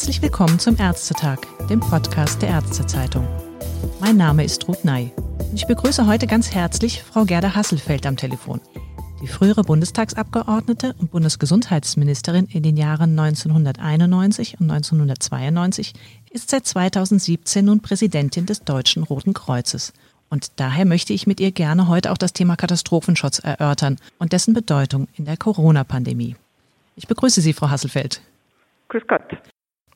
Herzlich willkommen zum Ärztetag, dem Podcast der Ärztezeitung. Mein Name ist Ruth Ney. Ich begrüße heute ganz herzlich Frau Gerda Hasselfeld am Telefon. Die frühere Bundestagsabgeordnete und Bundesgesundheitsministerin in den Jahren 1991 und 1992 ist seit 2017 nun Präsidentin des Deutschen Roten Kreuzes. Und daher möchte ich mit ihr gerne heute auch das Thema Katastrophenschutz erörtern und dessen Bedeutung in der Corona-Pandemie. Ich begrüße Sie, Frau Hasselfeld. Grüß Gott.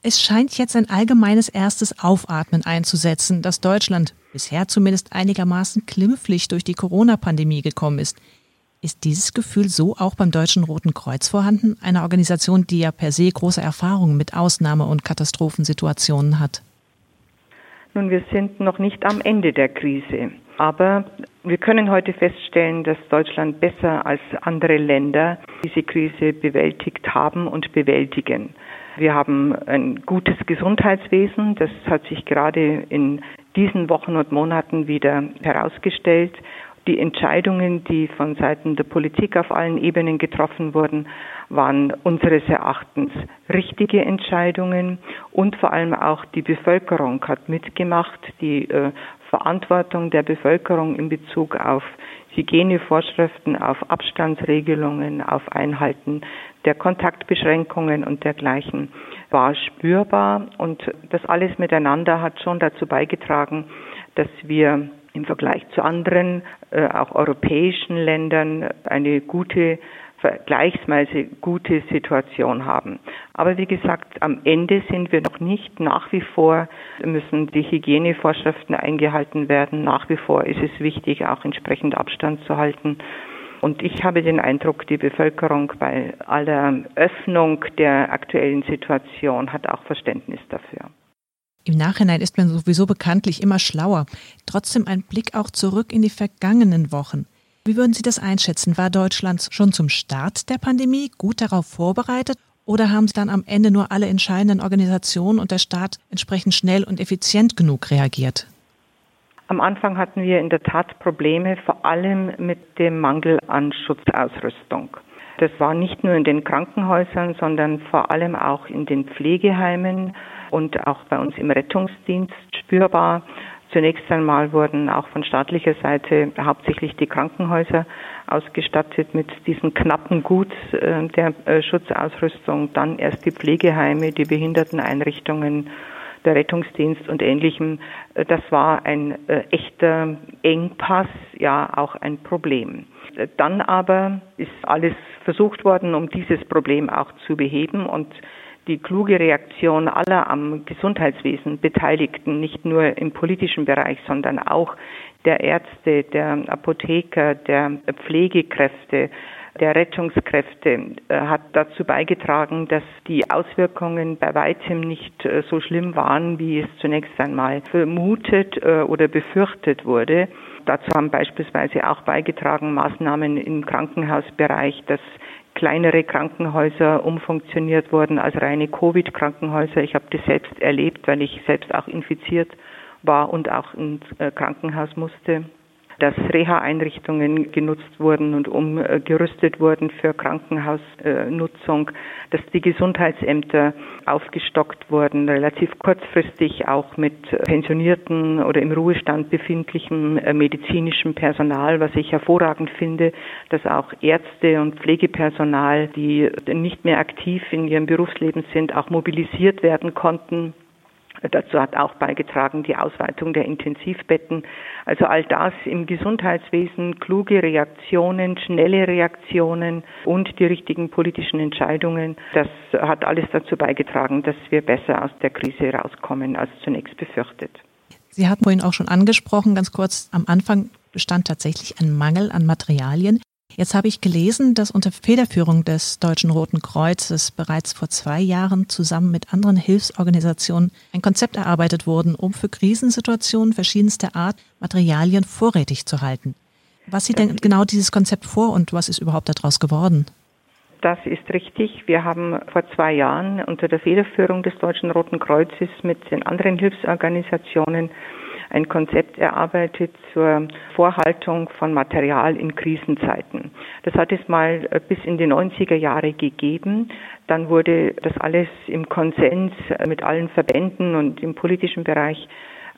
Es scheint jetzt ein allgemeines erstes Aufatmen einzusetzen, dass Deutschland bisher zumindest einigermaßen klimpflich durch die Corona-Pandemie gekommen ist. Ist dieses Gefühl so auch beim Deutschen Roten Kreuz vorhanden, einer Organisation, die ja per se große Erfahrungen mit Ausnahme- und Katastrophensituationen hat? Nun, wir sind noch nicht am Ende der Krise. Aber wir können heute feststellen, dass Deutschland besser als andere Länder diese Krise bewältigt haben und bewältigen. Wir haben ein gutes Gesundheitswesen. Das hat sich gerade in diesen Wochen und Monaten wieder herausgestellt. Die Entscheidungen, die von Seiten der Politik auf allen Ebenen getroffen wurden, waren unseres Erachtens richtige Entscheidungen und vor allem auch die Bevölkerung hat mitgemacht. Die äh, Verantwortung der Bevölkerung in Bezug auf Hygienevorschriften, auf Abstandsregelungen, auf Einhalten der Kontaktbeschränkungen und dergleichen war spürbar. Und das alles miteinander hat schon dazu beigetragen, dass wir im Vergleich zu anderen, äh, auch europäischen Ländern, eine gute vergleichsweise gute Situation haben. Aber wie gesagt, am Ende sind wir noch nicht. Nach wie vor müssen die Hygienevorschriften eingehalten werden. Nach wie vor ist es wichtig, auch entsprechend Abstand zu halten. Und ich habe den Eindruck, die Bevölkerung bei aller Öffnung der aktuellen Situation hat auch Verständnis dafür. Im Nachhinein ist man sowieso bekanntlich immer schlauer. Trotzdem ein Blick auch zurück in die vergangenen Wochen. Wie würden Sie das einschätzen? War Deutschland schon zum Start der Pandemie gut darauf vorbereitet oder haben Sie dann am Ende nur alle entscheidenden Organisationen und der Staat entsprechend schnell und effizient genug reagiert? Am Anfang hatten wir in der Tat Probleme, vor allem mit dem Mangel an Schutzausrüstung. Das war nicht nur in den Krankenhäusern, sondern vor allem auch in den Pflegeheimen und auch bei uns im Rettungsdienst spürbar. Zunächst einmal wurden auch von staatlicher Seite hauptsächlich die Krankenhäuser ausgestattet mit diesem knappen Gut äh, der äh, Schutzausrüstung, dann erst die Pflegeheime, die Behinderteneinrichtungen, der Rettungsdienst und ähnlichem. Äh, das war ein echter Engpass, ja auch ein Problem. Dann aber ist alles versucht worden, um dieses Problem auch zu beheben und die kluge Reaktion aller am Gesundheitswesen Beteiligten, nicht nur im politischen Bereich, sondern auch der Ärzte, der Apotheker, der Pflegekräfte, der Rettungskräfte äh, hat dazu beigetragen, dass die Auswirkungen bei weitem nicht äh, so schlimm waren, wie es zunächst einmal vermutet äh, oder befürchtet wurde. Dazu haben beispielsweise auch beigetragen Maßnahmen im Krankenhausbereich, dass kleinere Krankenhäuser umfunktioniert wurden als reine Covid-Krankenhäuser. Ich habe das selbst erlebt, weil ich selbst auch infiziert war und auch ins Krankenhaus musste dass Reha-Einrichtungen genutzt wurden und umgerüstet wurden für Krankenhausnutzung, dass die Gesundheitsämter aufgestockt wurden, relativ kurzfristig auch mit pensionierten oder im Ruhestand befindlichem äh, medizinischem Personal, was ich hervorragend finde, dass auch Ärzte und Pflegepersonal, die nicht mehr aktiv in ihrem Berufsleben sind, auch mobilisiert werden konnten Dazu hat auch beigetragen die Ausweitung der Intensivbetten. Also all das im Gesundheitswesen, kluge Reaktionen, schnelle Reaktionen und die richtigen politischen Entscheidungen, das hat alles dazu beigetragen, dass wir besser aus der Krise rauskommen als zunächst befürchtet. Sie hatten vorhin auch schon angesprochen, ganz kurz am Anfang bestand tatsächlich ein Mangel an Materialien. Jetzt habe ich gelesen, dass unter Federführung des Deutschen Roten Kreuzes bereits vor zwei Jahren zusammen mit anderen Hilfsorganisationen ein Konzept erarbeitet wurde, um für Krisensituationen verschiedenster Art Materialien vorrätig zu halten. Was sieht denn genau dieses Konzept vor und was ist überhaupt daraus geworden? Das ist richtig. Wir haben vor zwei Jahren unter der Federführung des Deutschen Roten Kreuzes mit den anderen Hilfsorganisationen ein Konzept erarbeitet zur Vorhaltung von Material in Krisenzeiten. Das hat es mal äh, bis in die 90er Jahre gegeben. Dann wurde das alles im Konsens mit allen Verbänden und im politischen Bereich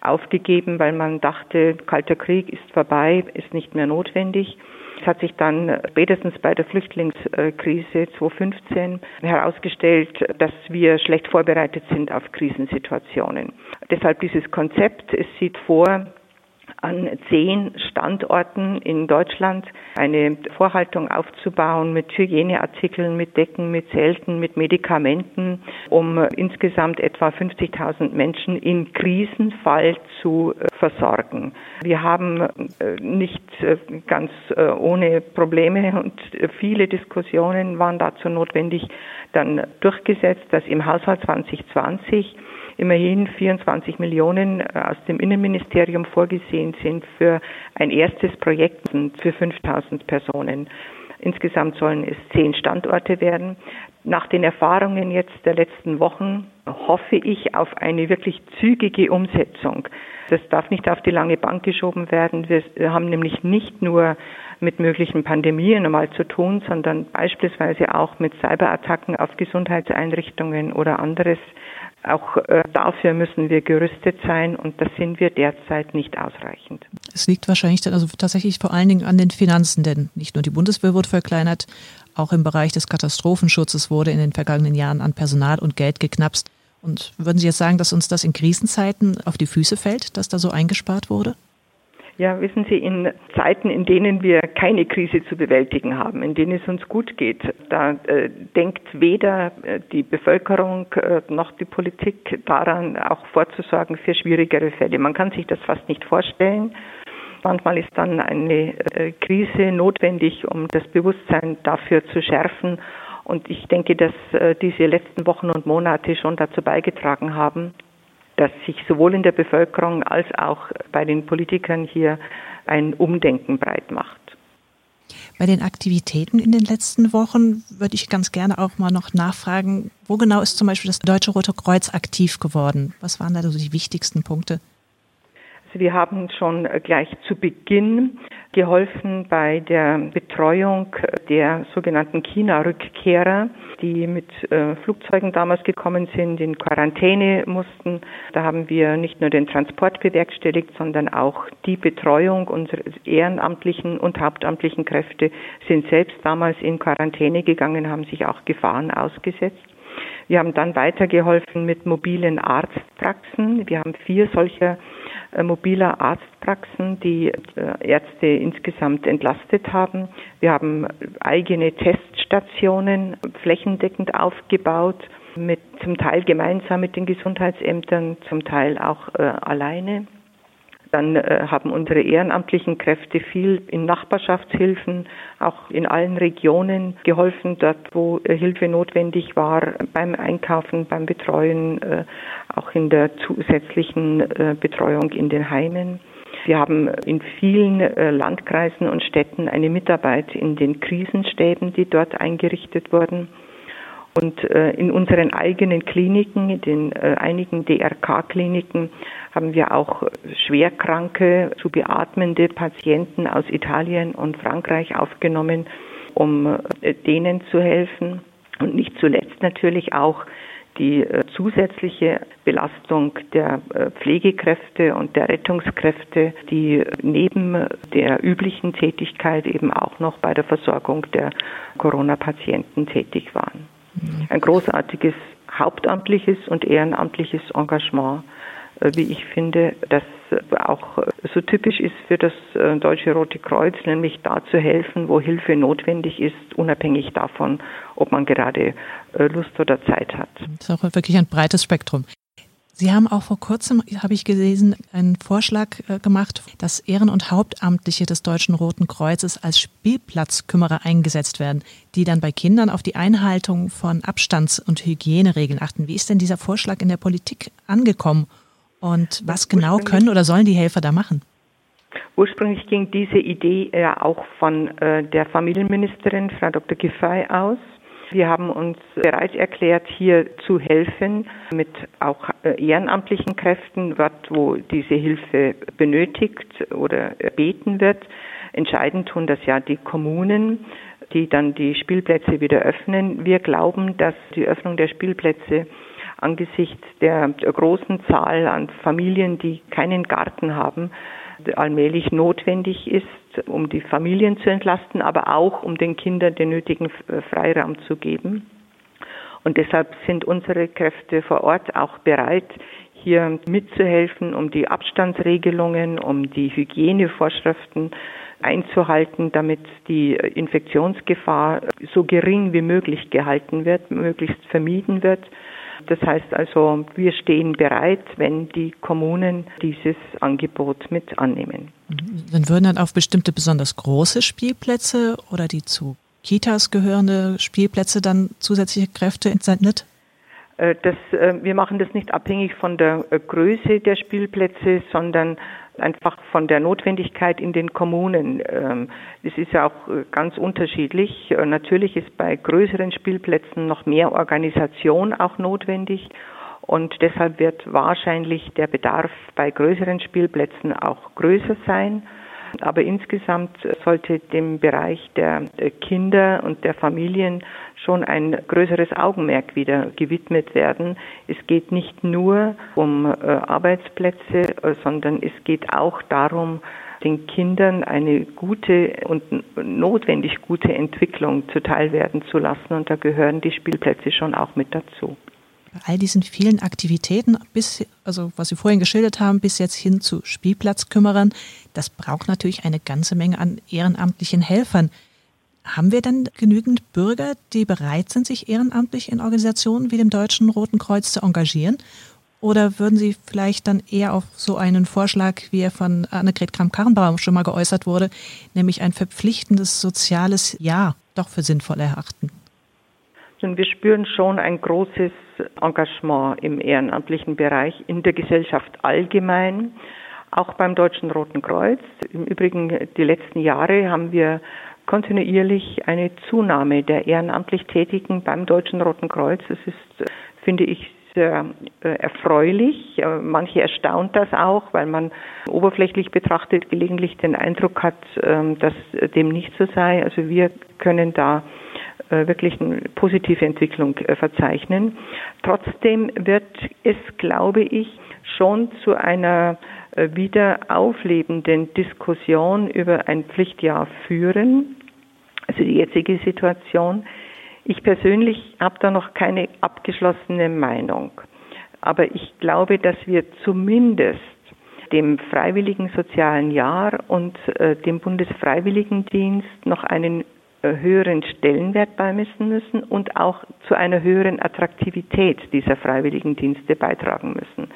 aufgegeben, weil man dachte, Kalter Krieg ist vorbei, ist nicht mehr notwendig. Es hat sich dann spätestens bei der Flüchtlingskrise 2015 herausgestellt, dass wir schlecht vorbereitet sind auf Krisensituationen. Deshalb dieses Konzept, es sieht vor, an zehn Standorten in Deutschland eine Vorhaltung aufzubauen mit Hygieneartikeln, mit Decken, mit Zelten, mit Medikamenten, um insgesamt etwa 50.000 Menschen im Krisenfall zu äh, versorgen. Wir haben äh, nicht äh, ganz ohne Probleme und viele Diskussionen waren dazu notwendig, dann durchgesetzt, dass im Haushalt 2020 immerhin 24 Millionen äh, aus dem Innenministerium vorgesehen sind für ein erstes Projekt für 5000 Personen. Insgesamt sollen es zehn Standorte werden. Nach den Erfahrungen jetzt der letzten Wochen hoffe ich auf eine wirklich zügige Umsetzung. Das darf nicht auf die lange Bank geschoben werden. Wir haben nämlich nicht nur mit möglichen Pandemien einmal zu tun, sondern beispielsweise auch mit Cyberattacken auf Gesundheitseinrichtungen oder anderes auch äh, dafür müssen wir gerüstet sein und das sind wir derzeit nicht ausreichend. Es liegt wahrscheinlich dann also tatsächlich vor allen Dingen an den Finanzen, denn nicht nur die Bundeswehr wurde verkleinert, auch im Bereich des Katastrophenschutzes wurde in den vergangenen Jahren an Personal und Geld geknapst. Und würden Sie jetzt sagen, dass uns das in Krisenzeiten auf die Füße fällt, dass da so eingespart wurde? Ja, wissen Sie, in Zeiten, in denen wir keine Krise zu bewältigen haben, in denen es uns gut geht, da äh, denkt weder äh, die Bevölkerung äh, noch die Politik daran, auch vorzusorgen für schwierigere Fälle. Man kann sich das fast nicht vorstellen. Manchmal ist dann eine äh, Krise notwendig, um das Bewusstsein dafür zu schärfen. Und ich denke, dass äh, diese letzten Wochen und Monate schon dazu beigetragen haben, dass sich sowohl in der Bevölkerung als auch bei den Politikern hier ein Umdenken breit macht. Bei den Aktivitäten in den letzten Wochen würde ich ganz gerne auch mal noch nachfragen, wo genau ist zum Beispiel das Deutsche Rote Kreuz aktiv geworden? Was waren da so die wichtigsten Punkte? Wir haben schon gleich zu Beginn geholfen bei der Betreuung der sogenannten China-Rückkehrer, die mit äh, Flugzeugen damals gekommen sind, in Quarantäne mussten. Da haben wir nicht nur den Transport bewerkstelligt, sondern auch die Betreuung unserer ehrenamtlichen und hauptamtlichen Kräfte sind selbst damals in Quarantäne gegangen, haben sich auch Gefahren ausgesetzt. Wir haben dann weitergeholfen mit mobilen Arztpraxen. Wir haben vier solcher mobiler Arztpraxen, die äh, Ärzte insgesamt entlastet haben. Wir haben eigene Teststationen flächendeckend aufgebaut, mit zum Teil gemeinsam mit den Gesundheitsämtern, zum Teil auch äh, alleine. Dann äh, haben unsere ehrenamtlichen Kräfte viel in Nachbarschaftshilfen, auch in allen Regionen geholfen, dort wo äh, Hilfe notwendig war, beim Einkaufen, beim Betreuen, äh, auch in der zusätzlichen Betreuung in den Heimen. Wir haben in vielen Landkreisen und Städten eine Mitarbeit in den Krisenstäben, die dort eingerichtet wurden. Und äh, in unseren eigenen Kliniken, in den äh, einigen DRK-Kliniken, haben wir auch schwerkranke, zu beatmende Patienten aus Italien und Frankreich aufgenommen, um äh, denen zu helfen. Und nicht zuletzt natürlich auch die zusätzliche Belastung der Pflegekräfte und der Rettungskräfte, die neben der üblichen Tätigkeit eben auch noch bei der Versorgung der Corona-Patienten tätig waren. Ein großartiges hauptamtliches und ehrenamtliches Engagement äh, wie ich finde, das auch so typisch ist für das äh, Deutsche Rote Kreuz, nämlich da zu helfen, wo Hilfe notwendig ist, unabhängig davon, ob man gerade äh, Lust oder Zeit hat. Das ist auch wirklich ein breites Spektrum. Sie haben auch vor kurzem, habe ich gelesen, einen Vorschlag gemacht, dass Ehren- und Hauptamtliche des Deutschen Roten Kreuzes als Spielplatzkümmerer eingesetzt werden, die dann bei Kindern auf die Einhaltung von Abstands- und Hygieneregeln achten. Wie ist denn dieser Vorschlag in der Politik angekommen und was genau können oder sollen die Helfer da machen? Ursprünglich ging diese Idee ja auch von äh, der Familienministerin, Frau Dr. Giffey, aus. Wir haben uns bereit erklärt, hier zu helfen mit auch äh, ehrenamtlichen Kräften, dort wo diese Hilfe benötigt oder erbeten wird. Entscheidend tun das ja die Kommunen, die dann die Spielplätze wieder öffnen. Wir glauben, dass die Öffnung der Spielplätze angesichts der großen Zahl an Familien, die keinen Garten haben, allmählich notwendig ist, um die Familien zu entlasten, aber auch um den Kindern den nötigen Freiraum zu geben. Und deshalb sind unsere Kräfte vor Ort auch bereit, hier mitzuhelfen, um die Abstandsregelungen, um die Hygienevorschriften einzuhalten, damit die Infektionsgefahr so gering wie möglich gehalten wird, möglichst vermieden wird. Das heißt also, wir stehen bereit, wenn die Kommunen dieses Angebot mit annehmen. Dann würden dann auf bestimmte besonders große Spielplätze oder die zu Kitas gehörende Spielplätze dann zusätzliche Kräfte entsendet? Äh, das, äh, wir machen das nicht abhängig von der äh, Größe der Spielplätze, sondern einfach von der Notwendigkeit in den Kommunen. Ähm, es ist ja auch ganz unterschiedlich. Natürlich ist bei größeren Spielplätzen noch mehr Organisation auch notwendig. Und deshalb wird wahrscheinlich der Bedarf bei größeren Spielplätzen auch größer sein. Aber insgesamt sollte dem Bereich der Kinder und der Familien schon ein größeres Augenmerk wieder gewidmet werden. Es geht nicht nur um äh, Arbeitsplätze, äh, sondern es geht auch darum, den Kindern eine gute und notwendig gute Entwicklung zuteil werden zu lassen. Und da gehören die Spielplätze schon auch mit dazu. All diesen vielen Aktivitäten, bis, also was Sie vorhin geschildert haben, bis jetzt hin zu Spielplatzkümmerern, das braucht natürlich eine ganze Menge an ehrenamtlichen Helfern. Haben wir dann genügend Bürger, die bereit sind, sich ehrenamtlich in Organisationen wie dem Deutschen Roten Kreuz zu engagieren? Oder würden Sie vielleicht dann eher auf so einen Vorschlag, wie er von Annegret Kramp-Karrenbauer schon mal geäußert wurde, nämlich ein verpflichtendes soziales Ja, doch für sinnvoll erachten? Wir spüren schon ein großes Engagement im ehrenamtlichen Bereich in der Gesellschaft allgemein, auch beim Deutschen Roten Kreuz. Im Übrigen, die letzten Jahre haben wir kontinuierlich eine Zunahme der ehrenamtlich Tätigen beim Deutschen Roten Kreuz. Das ist, finde ich, sehr äh, erfreulich. Äh, manche erstaunt das auch, weil man oberflächlich betrachtet gelegentlich den Eindruck hat, ähm, dass dem nicht so sei. Also wir können da wirklich eine positive Entwicklung verzeichnen. Trotzdem wird es, glaube ich, schon zu einer wieder auflebenden Diskussion über ein Pflichtjahr führen also die jetzige Situation. Ich persönlich habe da noch keine abgeschlossene Meinung. Aber ich glaube, dass wir zumindest dem Freiwilligen Sozialen Jahr und äh, dem Bundesfreiwilligendienst noch einen äh, höheren Stellenwert beimessen müssen und auch zu einer höheren Attraktivität dieser Freiwilligendienste beitragen müssen.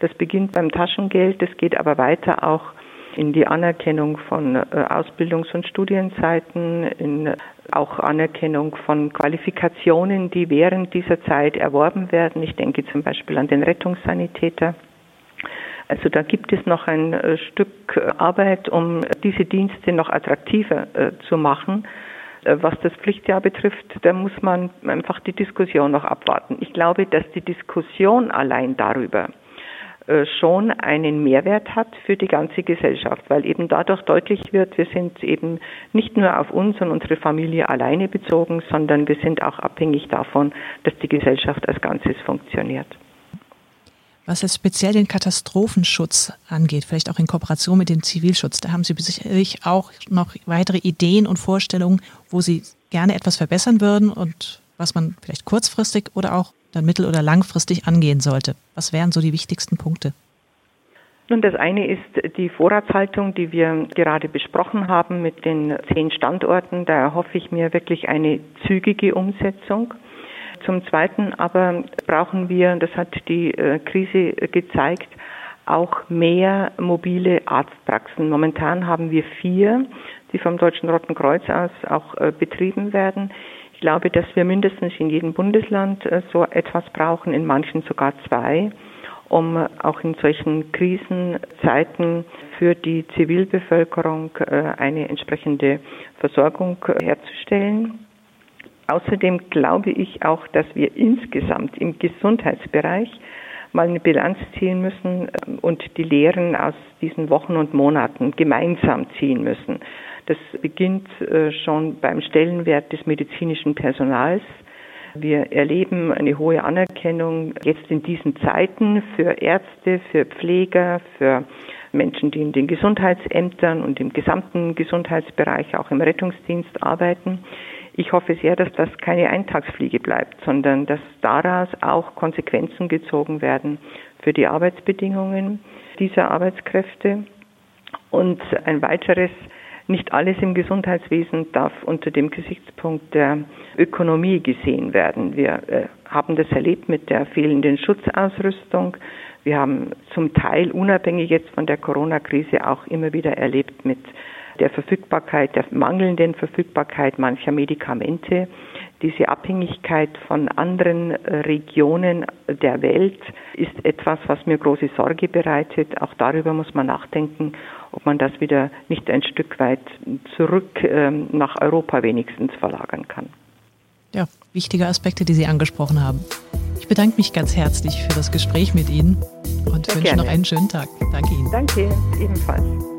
Das beginnt beim Taschengeld, das geht aber weiter auch in die Anerkennung von äh, Ausbildungs- und Studienzeiten, in auch Anerkennung von Qualifikationen, die während dieser Zeit erworben werden. Ich denke zum Beispiel an den Rettungssanitäter. Also da gibt es noch ein äh, Stück Arbeit, um diese Dienste noch attraktiver äh, zu machen. Was das Pflichtjahr betrifft, da muss man einfach die Diskussion noch abwarten. Ich glaube, dass die Diskussion allein darüber, äh, schon einen Mehrwert hat für die ganze Gesellschaft, weil eben dadurch deutlich wird, wir sind eben nicht nur auf uns und unsere Familie alleine bezogen, sondern wir sind auch abhängig davon, dass die Gesellschaft als Ganzes funktioniert. Was jetzt speziell den Katastrophenschutz angeht, vielleicht auch in Kooperation mit dem Zivilschutz, da haben Sie sicherlich auch noch weitere Ideen und Vorstellungen, wo Sie gerne etwas verbessern würden und was man vielleicht kurzfristig oder auch dann mittel- oder langfristig angehen sollte? Was wären so die wichtigsten Punkte? Nun, das eine ist die Vorratshaltung, die wir gerade besprochen haben mit den zehn Standorten. Da erhoffe ich mir wirklich eine zügige Umsetzung. Zum Zweiten aber brauchen wir, das hat die äh, Krise gezeigt, auch mehr mobile Arztpraxen. Momentan haben wir vier, die vom Deutschen Roten Kreuz aus auch äh, betrieben werden. Ich glaube, dass wir mindestens in jedem Bundesland äh, so etwas brauchen, in manchen sogar zwei, um auch in solchen Krisenzeiten für die Zivilbevölkerung eine entsprechende Versorgung herzustellen. Außerdem glaube ich auch, dass wir insgesamt im Gesundheitsbereich mal eine Bilanz ziehen müssen ähm, und die Lehren aus diesen Wochen und Monaten gemeinsam ziehen müssen. Das beginnt äh, schon beim Stellenwert des medizinischen Personals. Wir erleben eine hohe Anerkennung jetzt in diesen Zeiten für Ärzte, für Pfleger, für Menschen, die in den Gesundheitsämtern und im gesamten Gesundheitsbereich, auch im Rettungsdienst arbeiten. Ich hoffe sehr, dass das keine Eintagsfliege bleibt, sondern dass daraus auch Konsequenzen gezogen werden für die Arbeitsbedingungen dieser Arbeitskräfte. Und ein weiteres, nicht alles im Gesundheitswesen darf unter dem Gesichtspunkt der Ökonomie gesehen werden. Wir äh, haben das erlebt mit der fehlenden Schutzausrüstung. Wir haben zum Teil unabhängig jetzt von der Corona-Krise auch immer wieder erlebt mit der Verfügbarkeit, der mangelnden Verfügbarkeit mancher Medikamente, diese Abhängigkeit von anderen äh, Regionen der Welt ist etwas, was mir große Sorge bereitet. Auch darüber muss man nachdenken, ob man das wieder nicht ein Stück weit zurück ähm, nach Europa wenigstens verlagern kann. Ja, wichtige Aspekte, die Sie angesprochen haben. Ich bedanke mich ganz herzlich für das Gespräch mit Ihnen und Sehr wünsche gerne. noch einen schönen Tag. Danke Ihnen. Danke, ebenfalls.